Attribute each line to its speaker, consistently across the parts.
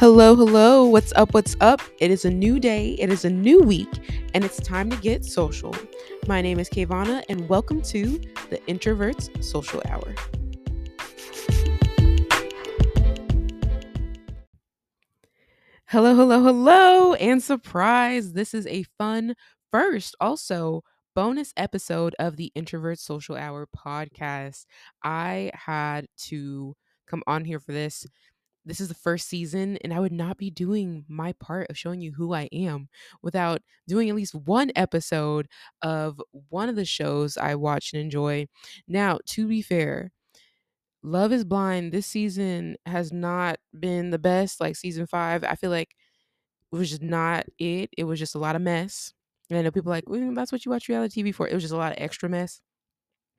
Speaker 1: Hello, hello. What's up? What's up? It is a new day, it is a new week, and it's time to get social. My name is KaVonna, and welcome to the Introverts Social Hour. Hello, hello, hello, and surprise! This is a fun first, also bonus episode of the Introverts Social Hour podcast. I had to come on here for this this is the first season and I would not be doing my part of showing you who I am without doing at least one episode of one of the shows I watch and enjoy. Now, to be fair, Love is Blind this season has not been the best. Like season five, I feel like it was just not it. It was just a lot of mess. And I know people like, well, that's what you watch reality TV for. It was just a lot of extra mess.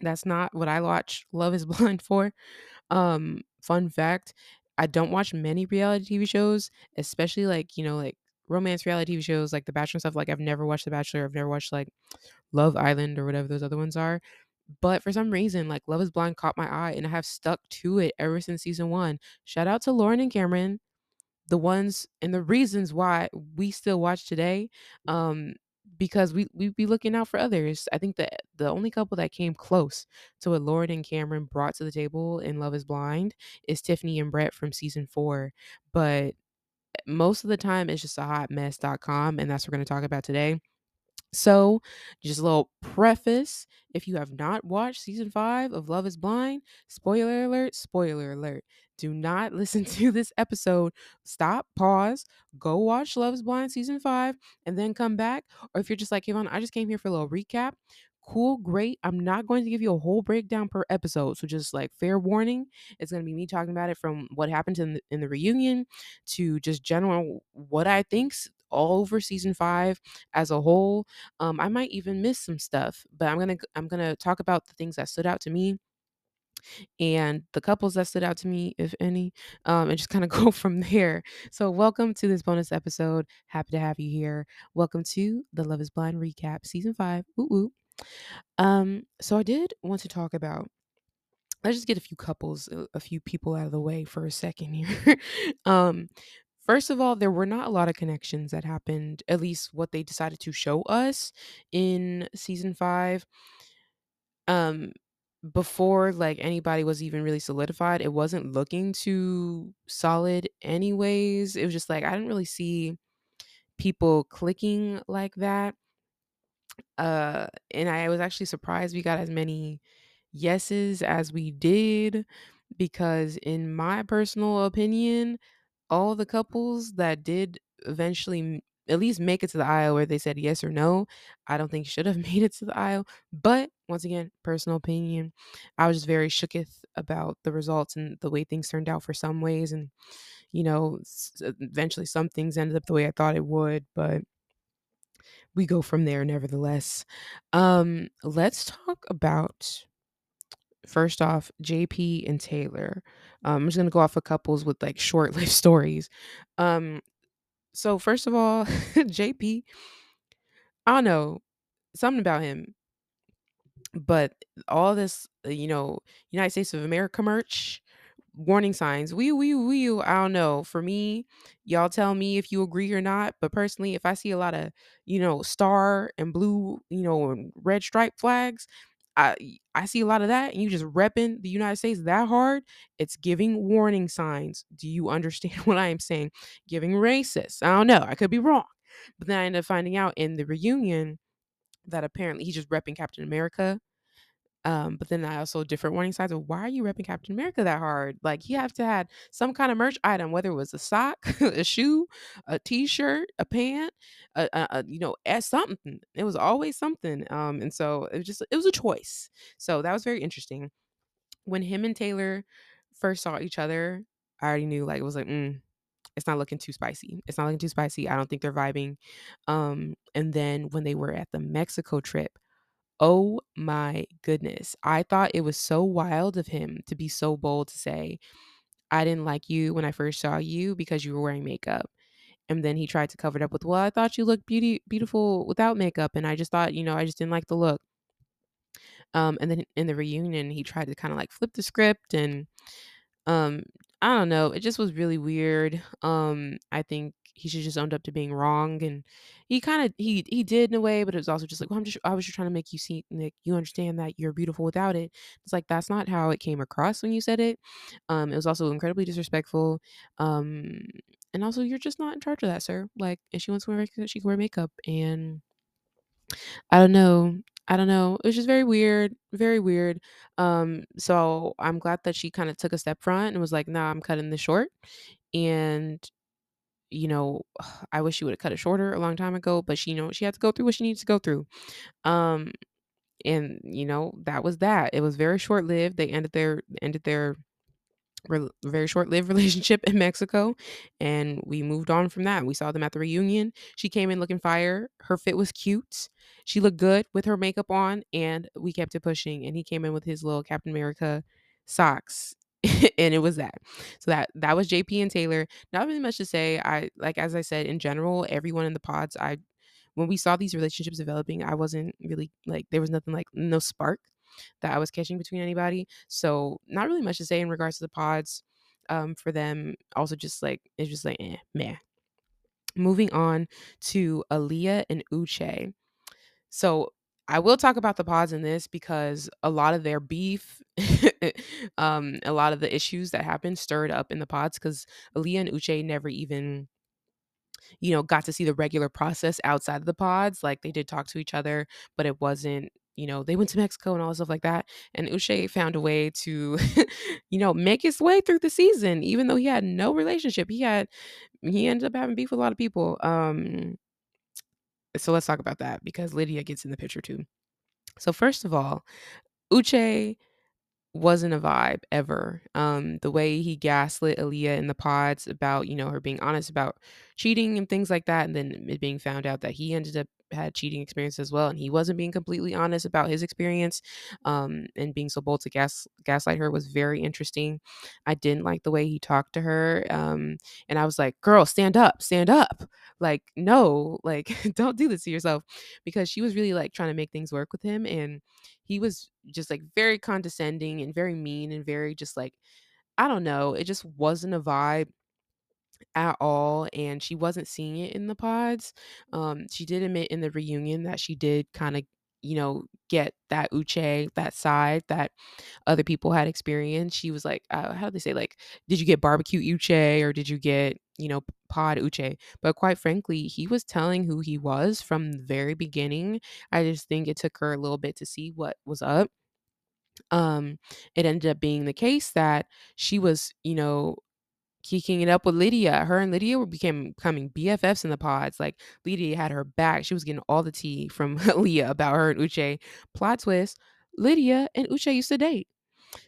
Speaker 1: That's not what I watch Love is Blind for. Um, fun fact, I don't watch many reality TV shows, especially like, you know, like romance reality TV shows like The Bachelor and stuff. Like I've never watched The Bachelor. I've never watched like Love Island or whatever those other ones are. But for some reason, like Love is Blind caught my eye and I have stuck to it ever since season one. Shout out to Lauren and Cameron the ones and the reasons why we still watch today um because we we be looking out for others. I think that the only couple that came close to what Lauren and Cameron brought to the table in Love is Blind is Tiffany and Brett from season 4. But most of the time it's just a hot mess.com and that's what we're going to talk about today. So, just a little preface if you have not watched season five of Love is Blind, spoiler alert, spoiler alert. Do not listen to this episode. Stop, pause, go watch Love's Blind season five, and then come back. Or if you're just like, Yvonne, I just came here for a little recap. Cool, great. I'm not going to give you a whole breakdown per episode. So, just like fair warning, it's going to be me talking about it from what happened in the, in the reunion to just general what I think's all over season five as a whole. Um, I might even miss some stuff, but I'm gonna I'm gonna talk about the things that stood out to me and the couples that stood out to me, if any, um, and just kind of go from there. So, welcome to this bonus episode. Happy to have you here. Welcome to the Love Is Blind recap, season five. Ooh, ooh. Um, so I did want to talk about. Let's just get a few couples, a, a few people out of the way for a second here. um, First of all, there were not a lot of connections that happened, at least what they decided to show us in season 5. Um before like anybody was even really solidified, it wasn't looking too solid anyways. It was just like I didn't really see people clicking like that. Uh and I was actually surprised we got as many yeses as we did because in my personal opinion all the couples that did eventually at least make it to the aisle where they said yes or no, I don't think should have made it to the aisle. But once again, personal opinion, I was just very shooketh about the results and the way things turned out for some ways. And, you know, eventually some things ended up the way I thought it would. But we go from there nevertheless. Um, let's talk about first off JP and Taylor. Um, I'm just gonna go off of couples with like short lived stories. Um, so first of all, JP, I don't know something about him, but all this, uh, you know, United States of America merch, warning signs. We we we. I don't know. For me, y'all tell me if you agree or not. But personally, if I see a lot of, you know, star and blue, you know, and red stripe flags, I I see a lot of that, and you just repping the United States that hard. It's giving warning signs. Do you understand what I am saying? Giving racist. I don't know. I could be wrong. But then I end up finding out in the reunion that apparently he's just repping Captain America um, but then I also different warning signs of why are you repping Captain America that hard? Like you have to have some kind of merch item, whether it was a sock, a shoe, a t-shirt, a pant, a, a, a you know, as something. It was always something. Um, and so it was just it was a choice. So that was very interesting. When him and Taylor first saw each other, I already knew like it was like, mm, it's not looking too spicy. It's not looking too spicy. I don't think they're vibing. Um, and then when they were at the Mexico trip, Oh my goodness. I thought it was so wild of him to be so bold to say, I didn't like you when I first saw you because you were wearing makeup. And then he tried to cover it up with, well, I thought you looked beauty beautiful without makeup. And I just thought, you know, I just didn't like the look. Um, and then in the reunion, he tried to kind of like flip the script and um I don't know, it just was really weird. Um, I think he should just owned up to being wrong, and he kinda he he did in a way, but it was also just like, "Well, I'm just I was just trying to make you see like, you understand that you're beautiful without it." It's like, that's not how it came across when you said it. Um, it was also incredibly disrespectful. Um, and also, you're just not in charge of that, sir. Like, if she wants to wear makeup, she can wear makeup, and I don't know. I don't know. It was just very weird, very weird. Um, so I'm glad that she kinda took a step front and was like, "Nah, I'm cutting this short." And, you know, I wish she would have cut it shorter a long time ago, but she, you know, she had to go through what she needs to go through. Um, and, you know, that was that. It was very short-lived. They ended their ended their rel very short-lived relationship in Mexico, and we moved on from that. We saw them at the reunion. She came in looking fire. Her fit was cute. She looked good with her makeup on, and we kept it pushing, and he came in with his little Captain America socks, and it was that. So that that was JP and Taylor. Not really much to say. I like as I said, in general, everyone in the pods, I when we saw these relationships developing, I wasn't really like there was nothing like no spark that I was catching between anybody. So not really much to say in regards to the pods. Um, for them, also just like it's just like eh, meh. Moving on to Aaliyah and Uche. So I will talk about the pods in this because a lot of their beef, um, a lot of the issues that happened stirred up in the pods because Aaliyah and Uche never even you know, got to see the regular process outside of the pods. Like they did talk to each other, but it wasn't, you know, they went to Mexico and all stuff like that. And Uche found a way to, you know, make his way through the season, even though he had no relationship. He had he ended up having beef with a lot of people. Um, so let's talk about that because Lydia gets in the picture too. So first of all, Uche wasn't a vibe ever. Um, the way he gaslit Aaliyah in the pods about, you know, her being honest about cheating and things like that, and then it being found out that he ended up had cheating experience as well, and he wasn't being completely honest about his experience, um, and being so bold to gas gaslight her was very interesting. I didn't like the way he talked to her, um, and I was like, "Girl, stand up, stand up!" Like, no, like, don't do this to yourself, because she was really like trying to make things work with him, and he was just like very condescending and very mean and very just like I don't know, it just wasn't a vibe at all and she wasn't seeing it in the pods. Um she did admit in the reunion that she did kind of you know get that uche that side that other people had experienced she was like uh, how do they say like did you get barbecue uche or did you get you know pod uche but quite frankly he was telling who he was from the very beginning i just think it took her a little bit to see what was up um it ended up being the case that she was you know kicking it up with lydia. Her and lydia were became becoming bffs in the pods like lydia had her back. She was getting all the tea from leah about her and uche. Plot twist lydia and uche used to date.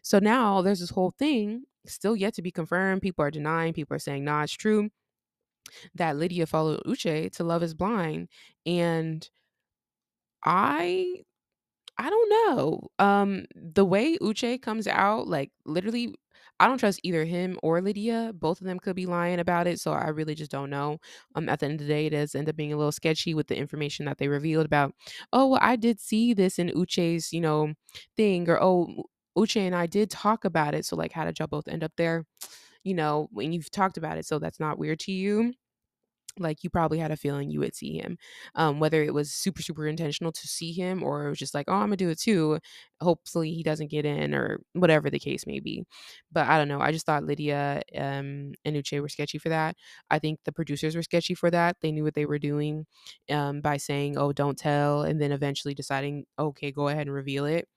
Speaker 1: So now there's this whole thing still yet to be confirmed. People are denying people are saying nah it's true that lydia followed uche to love is blind. And i I don't know. Um, the way Uche comes out, like literally, I don't trust either him or Lydia. Both of them could be lying about it, so I really just don't know. Um, at the end of the day, it does end up being a little sketchy with the information that they revealed about. Oh, well, I did see this in Uche's, you know, thing, or oh, Uche and I did talk about it. So, like, how did y'all both end up there? You know, when you've talked about it, so that's not weird to you like you probably had a feeling you would see him um whether it was super super intentional to see him or it was just like oh i'm gonna do it too. Hopefully he doesn't get in or whatever the case may be. But i don't know i just thought lydia um and uche were sketchy for that. I think the producers were sketchy for that. They knew what they were doing um by saying oh don't tell and then eventually deciding okay go ahead and reveal it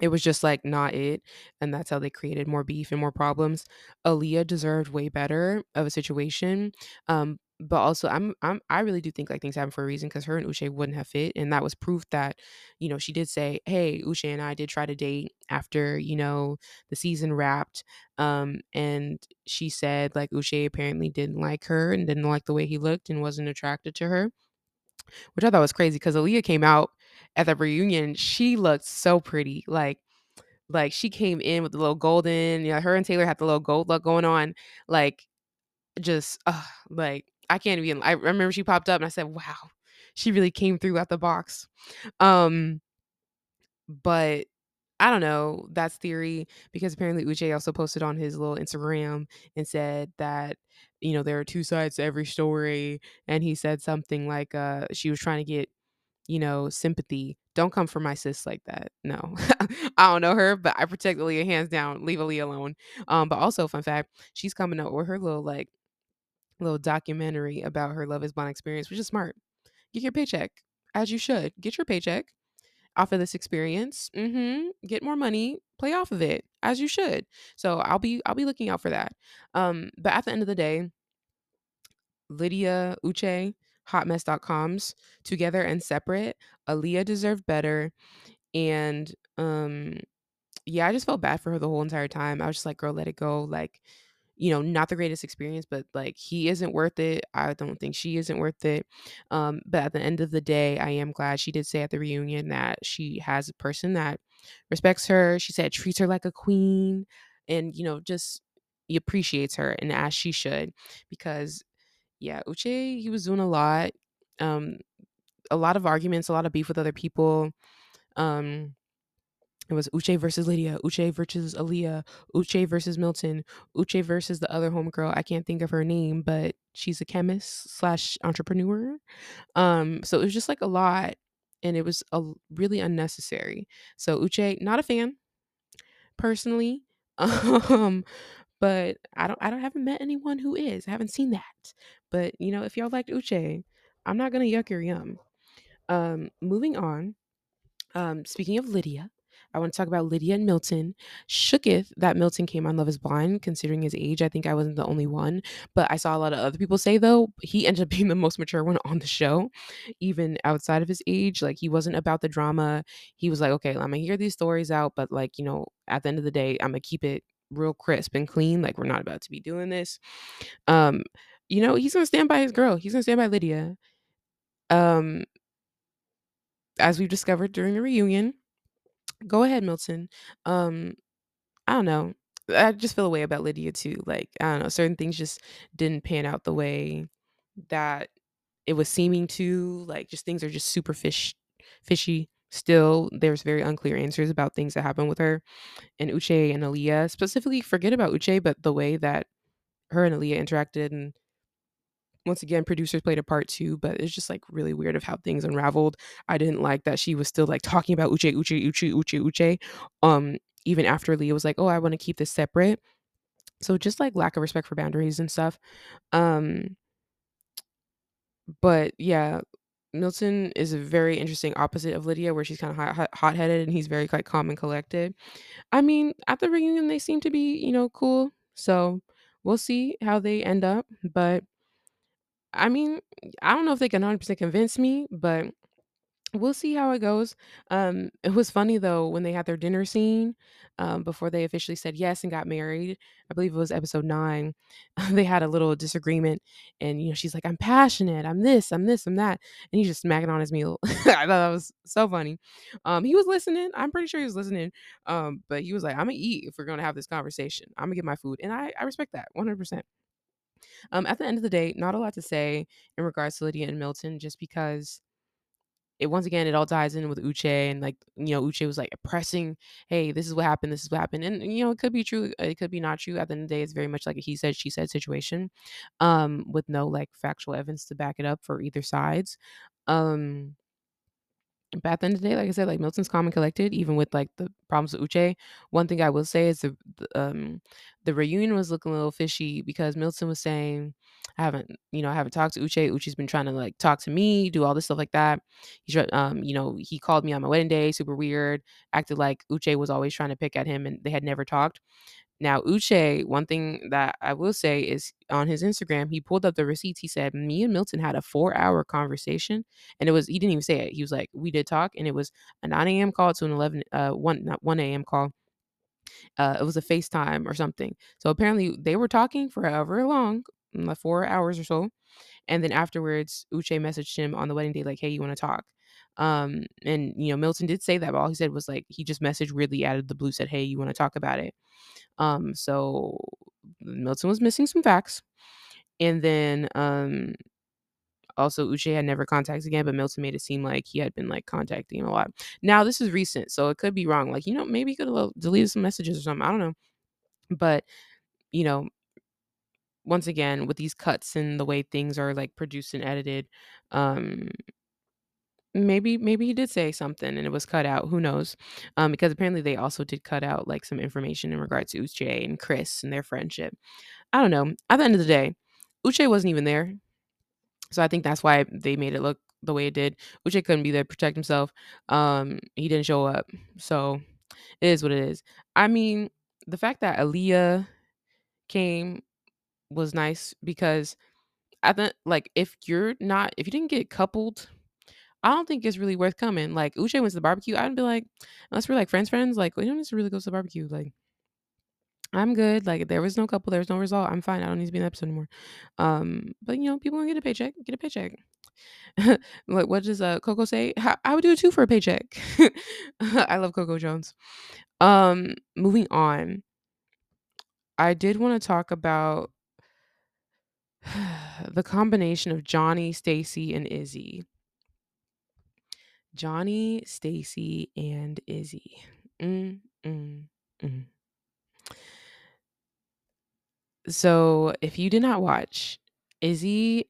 Speaker 1: it was just, like, not it, and that's how they created more beef and more problems. Aaliyah deserved way better of a situation, um, but also I'm I'm I really do think, like, things happen for a reason because her and Uche wouldn't have fit, and that was proof that, you know, she did say, "Hey, Uche and I did try to date after, you know, the season wrapped," um, and she said, like, Uche apparently didn't like her and didn't like the way he looked and wasn't attracted to her, which I thought was crazy because Aaliyah came out at the reunion, she looked so pretty, like like, she came in with the little golden yeah, her and Taylor had the little gold look going on, like, just, ugh, like, I can't even I remember she popped up and I said, "Wow, she really came through out the box." Um, but I don't know, that's theory because apparently Uche also posted on his little Instagram and said that, you know, there are two sides to every story. And he said something like, uh, she was trying to get, you know, sympathy. Don't come for my sis like that. No. I don't know her, but I protect Aaliyah hands down. Leave Aaliyah alone. Um, but also, fun fact, she's coming up with her little like little documentary about her Love is Blind experience, which is smart. Get your paycheck, as you should. Get your paycheck off of this experience. Mm-hmm. Get more money, play off of it as you should. So I'll be I'll be looking out for that. Um, but at the end of the day, Lydia, Uche, hotmess.coms, together and separate, Aaliyah deserved better. And um yeah, I just felt bad for her the whole entire time. I was just like, girl, let it go. Like, you know, not the greatest experience, but like he isn't worth it. I don't think she isn't worth it. Um, but at the end of the day, I am glad she did say at the reunion that she has a person that respects her. She said treats her like a queen and, you know, just appreciates her and as she should. Because yeah, Uche, he was doing a lot. Um, a lot of arguments, a lot of beef with other people. Um, it was Uche versus Lydia, Uche versus Aaliyah, Uche versus Milton, Uche versus the other homegirl. I can't think of her name, but she's a chemist slash entrepreneur. Um, so it was just like a lot, and it was a really unnecessary. So Uche, not a fan personally. Um, but I don't I don't haven't met anyone who is. I haven't seen that. But you know, if y'all liked Uche, I'm not gonna yuck your yum. Um, moving on um, speaking of Lydia, I want to talk about Lydia and Milton. Shooketh that Milton came on Love is Blind, considering his age. I think I wasn't the only one, but I saw a lot of other people say, though, he ended up being the most mature one on the show, even outside of his age. Like, he wasn't about the drama. He was like, okay, I'm going to hear these stories out, but, like, you know, at the end of the day, I'm going to keep it real crisp and clean. Like, we're not about to be doing this. Um, you know, he's to stand by his girl, he's to stand by Lydia. Um, as we've discovered during the reunion. Go ahead, Milton. Um, I don't know. I just feel a way about Lydia too. Like, I don't know, certain things just didn't pan out the way that it was seeming to. Like, just things are just super fish fishy. Still, there's very unclear answers about things that happened with her and Uche and Aaliyah. Specifically, forget about Uche, but the way that her and Aaliyah interacted and once again, producers played a part too, but it's just like really weird of how things unraveled. I didn't like that she was still like talking about Uche, Uche, Uche, Uche, Uche. Um, even after Leah was like, "Oh, I want to keep this separate." So just like lack of respect for boundaries and stuff. Um, but yeah, Milton is a very interesting opposite of Lydia, where she's kind of hot, headed and he's very like calm and collected. I mean, at the reunion, they seem to be you know cool. So we'll see how they end up, but I mean, I don't know if they can 100% convince me, but we'll see how it goes. Um, it was funny though when they had their dinner scene um, before they officially said yes and got married. I believe it was episode nine. they had a little disagreement, and you know she's like, "I'm passionate. I'm this. I'm this. I'm that," and he's just smacking on his meal. I thought that was so funny. Um, he was listening. I'm pretty sure he was listening. Um, but he was like, "I'm gonna eat if we're gonna have this conversation. I'm gonna get my food," and I I respect that 100. percent um, at the end of the day, not a lot to say in regards to Lydia and Milton, just because it once again it all ties in with Uche and like you know Uche was like pressing, hey, this is what happened, this is what happened, and you know it could be true, it could be not true. At the end of the day, it's very much like a he said she said situation, um, with no like factual evidence to back it up for either sides. Um, but at the end of the day, like I said, like Milton's calm and collected, even with like the problems with Uche. One thing I will say is the, the um the reunion was looking a little fishy because Milton was saying, I haven't, you know, I haven't talked to Uche. Uche's been trying to like talk to me, do all this stuff like that. He's um, you know, he called me on my wedding day, super weird, acted like Uche was always trying to pick at him and they had never talked. Now, Uche, one thing that I will say is on his Instagram, he pulled up the receipts. He said, Me and Milton had a four hour conversation. And it was, he didn't even say it. He was like, We did talk. And it was a 9 a.m. call to an 11, uh, 1, not 1 a.m. call. Uh, it was a FaceTime or something. So apparently they were talking for however long, like four hours or so. And then afterwards, Uche messaged him on the wedding day, like, Hey, you want to talk? Um, and you know, Milton did say that, but all he said was like he just messaged weirdly out of the blue, said, Hey, you want to talk about it? Um, so Milton was missing some facts. And then um Also, Uche had never contacted again, but Milton made it seem like he had been like contacting him a lot. Now, this is recent, so it could be wrong. Like, you know, maybe he could have deleted some messages or something. I don't know. But, you know, once again, with these cuts and the way things are like produced and edited, um, maybe maybe he did say something and it was cut out. Who knows? Um, because apparently they also did cut out like some information in regards to Uche and Chris and their friendship. I don't know. At the end of the day, Uche wasn't even there. So I think that's why they made it look the way it did. Uche couldn't be there to protect himself. Um, he didn't show up. So it is what it is. I mean, the fact that Aaliyah came was nice because I think like if you're not if you didn't get coupled, I don't think it's really worth coming. Like Uche went to the barbecue, I'd be like, unless we're like friends, friends, like we don't need to really go to the barbecue. Like I'm good. Like there was no couple, there was no result. I'm fine. I don't need to be in the episode anymore. Um, but you know, people gonna get a paycheck, get a paycheck. like what does uh Coco say? How, I would do it too for a paycheck. I love Coco Jones. Um, moving on. I did want to talk about the combination of Johnie, Stacy, and Izzy. Johnie, Stacy, and Izzy. Mm, mm, mm. So, if you did not watch, Izzy,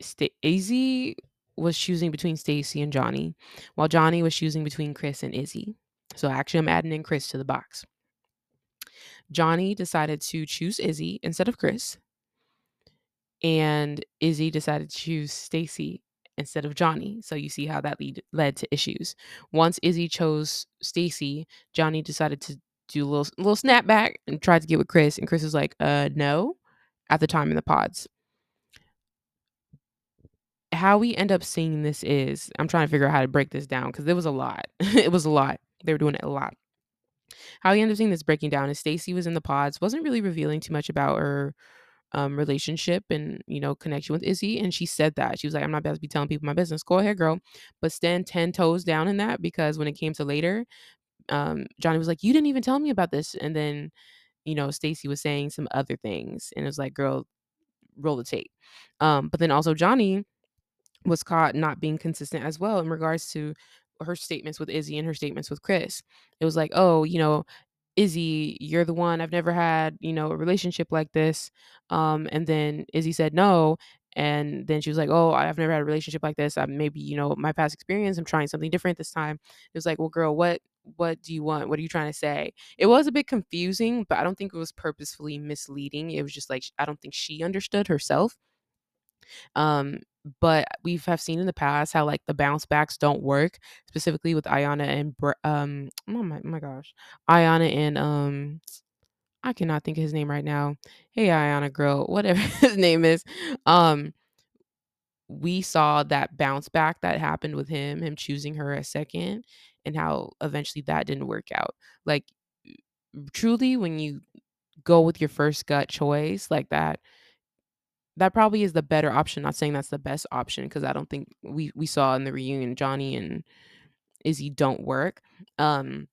Speaker 1: Sta- Izzy was choosing between Stacy and Johnie, while Johnie was choosing between Chris and Izzy. So, actually, I'm adding in Chris to the box. Johnie decided to choose Izzy instead of Chris, and Izzy decided to choose Stacy instead of Johnie. So you see how that lead, led to issues. Once Izzy chose Stacy, Johnie decided to do a little little snapback and tried to get with Chris, and Chris was like, "Uh, no," at the time in the pods. How we end up seeing this is I'm trying to figure out how to break this down because it was a lot. it was a lot. They were doing it a lot. How we end up seeing this breaking down is Stacy was in the pods, wasn't really revealing too much about her um, relationship and you know connection with Izzy, and she said that she was like, "I'm not about to be telling people my business. Go ahead, girl, but stand ten toes down in that because when it came to later, um, Johnie was like, "You didn't even tell me about this," and then you know Stacy was saying some other things, and it was like, "Girl, roll the tape." Um, but then also Johnie was caught not being consistent as well in regards to her statements with Izzy and her statements with Chris. It was like, "Oh, you know, Izzy, you're the one. I've never had, you know, a relationship like this. Um, and then Izzy said no. And then she was like, Oh, I've never had a relationship like this. I maybe, you know, my past experience, I'm trying something different this time. It was like, Well, girl, what what do you want? What are you trying to say? It was a bit confusing, but I don't think it was purposefully misleading. It was just like I don't think she understood herself. Um, but we've have seen in the past how like the bounce backs don't work, specifically with Iyanna and um oh my, oh my gosh, Iyanna and um I cannot think of his name right now. Hey Iyanna girl, whatever his name is. Um we saw that bounce back that happened with him, him choosing her as second, and how eventually that didn't work out. Like truly when you go with your first gut choice like that that probably is the better option. Not saying that's the best option because I don't think we we saw in the reunion Johnie and Izzy don't work. Um,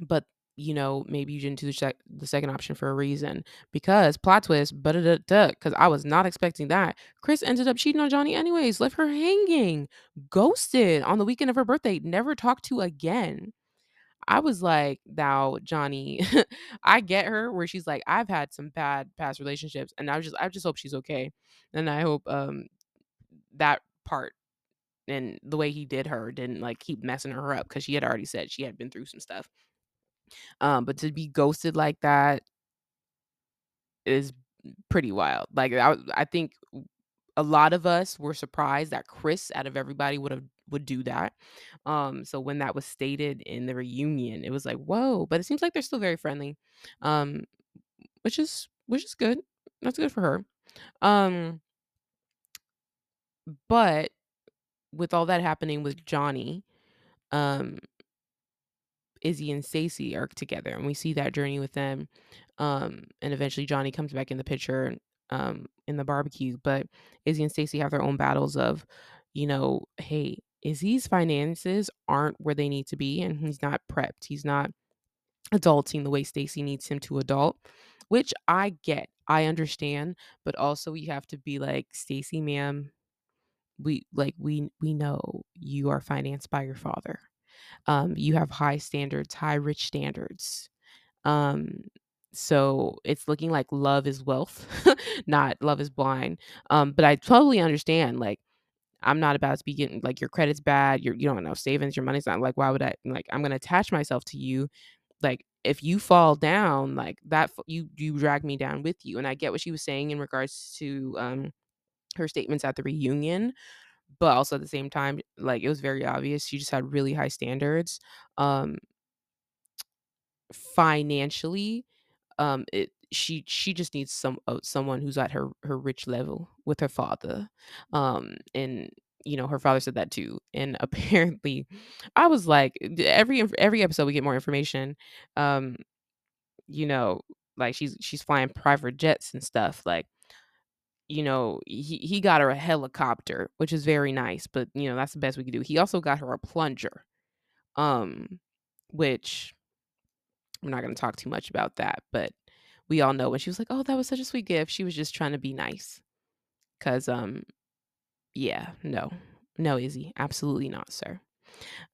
Speaker 1: but you know maybe you didn't do the, the second option for a reason because plot twist, but because I was not expecting that. Chris ended up cheating on Johnie anyways, left her hanging, ghosted on the weekend of her birthday, never talked to again. I was like, now, Johnie, I get her where she's like, I've had some bad past relationships and I just I just hope she's okay. And I hope um that part and the way he did her didn't like keep messing her up because she had already said she had been through some stuff. Um, but to be ghosted like that is pretty wild. Like I, I think a lot of us were surprised that Chris, out of everybody, would have would do that. Um, so when that was stated in the reunion, it was like, whoa. But it seems like they're still very friendly, um, which is which is good. That's good for her. Um, but with all that happening with Johnie, um, Izzy and Stacy are together, and we see that journey with them. Um, and eventually Johnie comes back in the picture um, in the barbecue. But Izzy and Stacy have their own battles of, you know, hey, Izzy's finances aren't where they need to be, and he's not prepped. He's not adulting the way Stacy needs him to adult, which I get. I understand, but also you have to be like, Stacy, ma'am, we like we we know you are financed by your father. Um, you have high standards, high rich standards. Um, so it's looking like love is wealth, not love is blind. Um, but I totally understand. Like, I'm not about to be getting like your credit's bad. You're you don't know savings. Your money's not like. Why would I like? I'm gonna attach myself to you. Like, if you fall down, like that, you you drag me down with you. And I get what she was saying in regards to um her statements at the reunion, but also at the same time, like it was very obvious she just had really high standards. Um, financially um it she she just needs some uh, someone who's at her her rich level with her father um and you know her father said that too and apparently i was like every every episode we get more information um you know like she's she's flying private jets and stuff like you know he, he got her a helicopter which is very nice but you know that's the best we could do. He also got her a plunger um which I'm not going to talk too much about that, but we all know when she was like, "Oh, that was such a sweet gift." She was just trying to be nice. Cuz um yeah, no. No, Izzy, absolutely not, sir.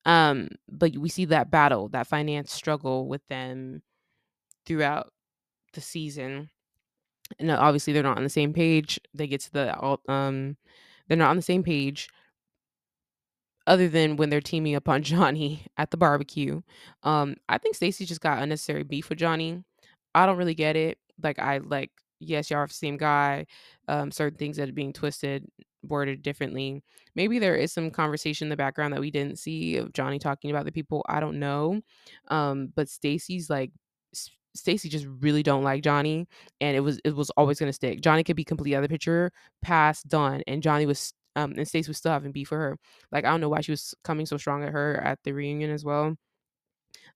Speaker 1: Um but we see that battle, that finance struggle with them throughout the season. And uh, obviously they're not on the same page. They get to the um they're not on the same page other than when they're teaming up on Johnie at the barbecue. Um, I think Stacy just got unnecessary beef with Johnie. I don't really get it. Like I like yes, y'all are the same guy. Um, certain things that are being twisted, worded differently. Maybe there is some conversation in the background that we didn't see of Johnie talking about the people. I don't know. Um, but Stacy's like Stacy just really don't like Johnie, and it was it was always gonna stick. Johnie could be completely out of the picture, past, done, and Johnie was um and Stacy was still having beef for her. Like I don't know why she was coming so strong at her at the reunion as well.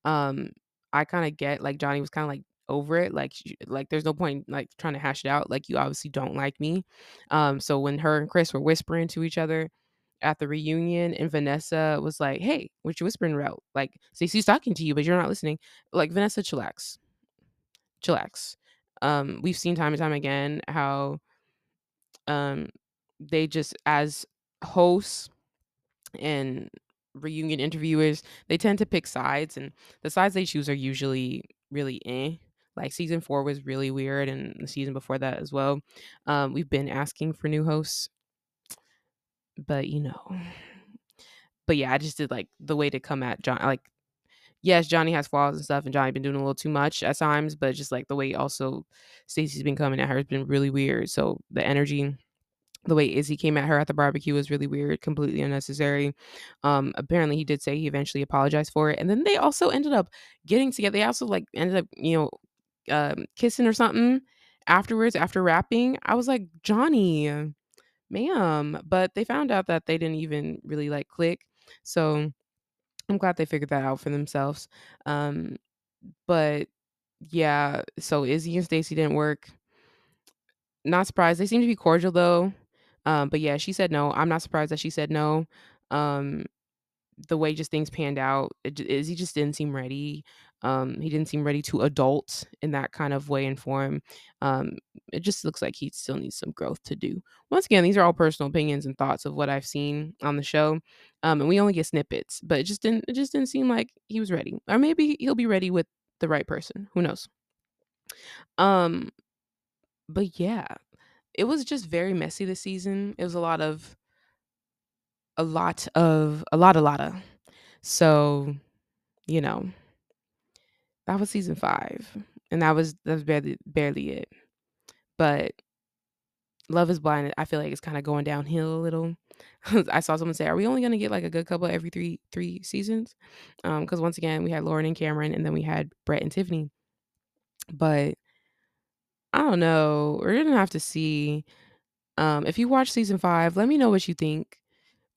Speaker 1: Um, I kind of get like Johnie was kind of like over it like like there's no point like trying to hash it out like you obviously don't like me. Um so when her and chris were whispering to each other at the reunion and vanessa was like hey what you whispering about? Like Stacy's talking to you but you're not listening. Like vanessa chillax. Chillax. Um we've seen time and time again how um they just as hosts and reunion interviewers, they tend to pick sides, and the sides they choose are usually really eh. Like season four was really weird, and the season before that as well. Um, we've been asking for new hosts, but you know, but yeah, I just did like the way to come at John. Like, yes, Johnie has flaws and stuff, and Johnie been doing a little too much at times, but just like the way also Stacy's been coming at her has been really weird. So the energy the way Izzy came at her at the barbecue was really weird, completely unnecessary. Um, apparently, he did say he eventually apologized for it, and then they also ended up getting together. They also like ended up, you know, um, kissing or something afterwards after rapping. I was like, Johnie, ma'am, but they found out that they didn't even really like click. So I'm glad they figured that out for themselves. Um, but yeah, so Izzy and Stacy didn't work. Not surprised. They seem to be cordial though. Um, but yeah, she said no. I'm not surprised that she said no. Um, the way just things panned out, it, he just didn't seem ready. Um, he didn't seem ready to adult in that kind of way and form. Um, it just looks like he still needs some growth to do. Once again, these are all personal opinions and thoughts of what I've seen on the show, um, and we only get snippets. But it just didn't. It just didn't seem like he was ready, or maybe he'll be ready with the right person. Who knows? Um, but yeah, it was just very messy this season. It was a lot of a lot of a lot a lotta. So, you know, that was season 5, and that was that was barely barely it. But Love is Blind, I feel like it's kinda going downhill a little. I saw someone say, "Are we only gonna get, like, a good couple every 3 3 seasons?" Um, because once again, we had Lauren and Cameron, and then we had Brett and Tiffany. But I don't know, we're gonna have to see. Um, if you watch season 5, let me know what you think.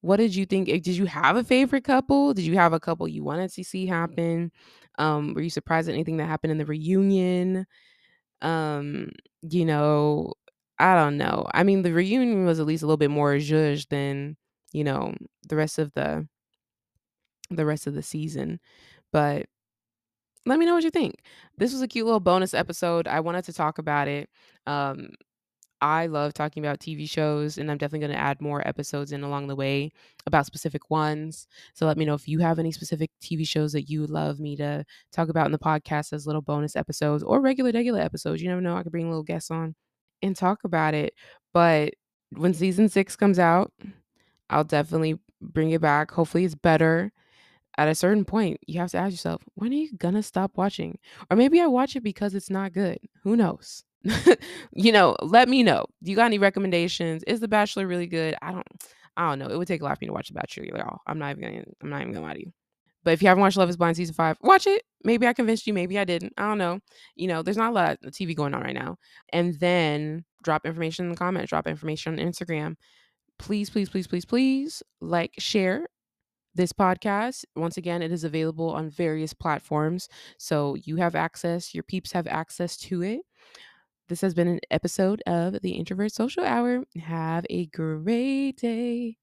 Speaker 1: What did you think? eh, Did you have a favorite couple? Did you have a couple you wanted to see happen? Um, were you surprised at anything that happened in the reunion? Um, you know, I don't know. I mean, the reunion was at least a little bit more zhuzh than, you know, the rest of the the rest of the season. But let me know what you think. This was a cute little bonus episode. I wanted to talk about it. Um, I love talking about TV shows, and I'm definitely going to add more episodes in along the way about specific ones. So let me know if you have any specific TV shows that you love me to talk about in the podcast as little bonus episodes or regular, regular episodes. You never know. I could bring little guests on and talk about it. But when season six comes out, I'll definitely bring it back. Hopefully, it's better at a certain point, you have to ask yourself, when are you gonna stop watching? Or maybe I watch it because it's not good. Who knows? you know, let me know. Do you got any recommendations? Is The Bachelor really good? I don't I don't know. It would take a lot for me to watch The Bachelor, y'all. I'm not even gonna I'm not even gonna lie to you. But if you haven't watched Love is Blind season five, watch it. Maybe I convinced you, maybe I didn't. I don't know. You know, there's not a lot of TV going on right now. And then drop information in the comments, drop information on Instagram. Please, please, please, please, please like, share, this podcast. Once again, it is available on various platforms. So you have access, your peeps have access to it. This has been an episode of the Introvert Social Hour. Have a great day.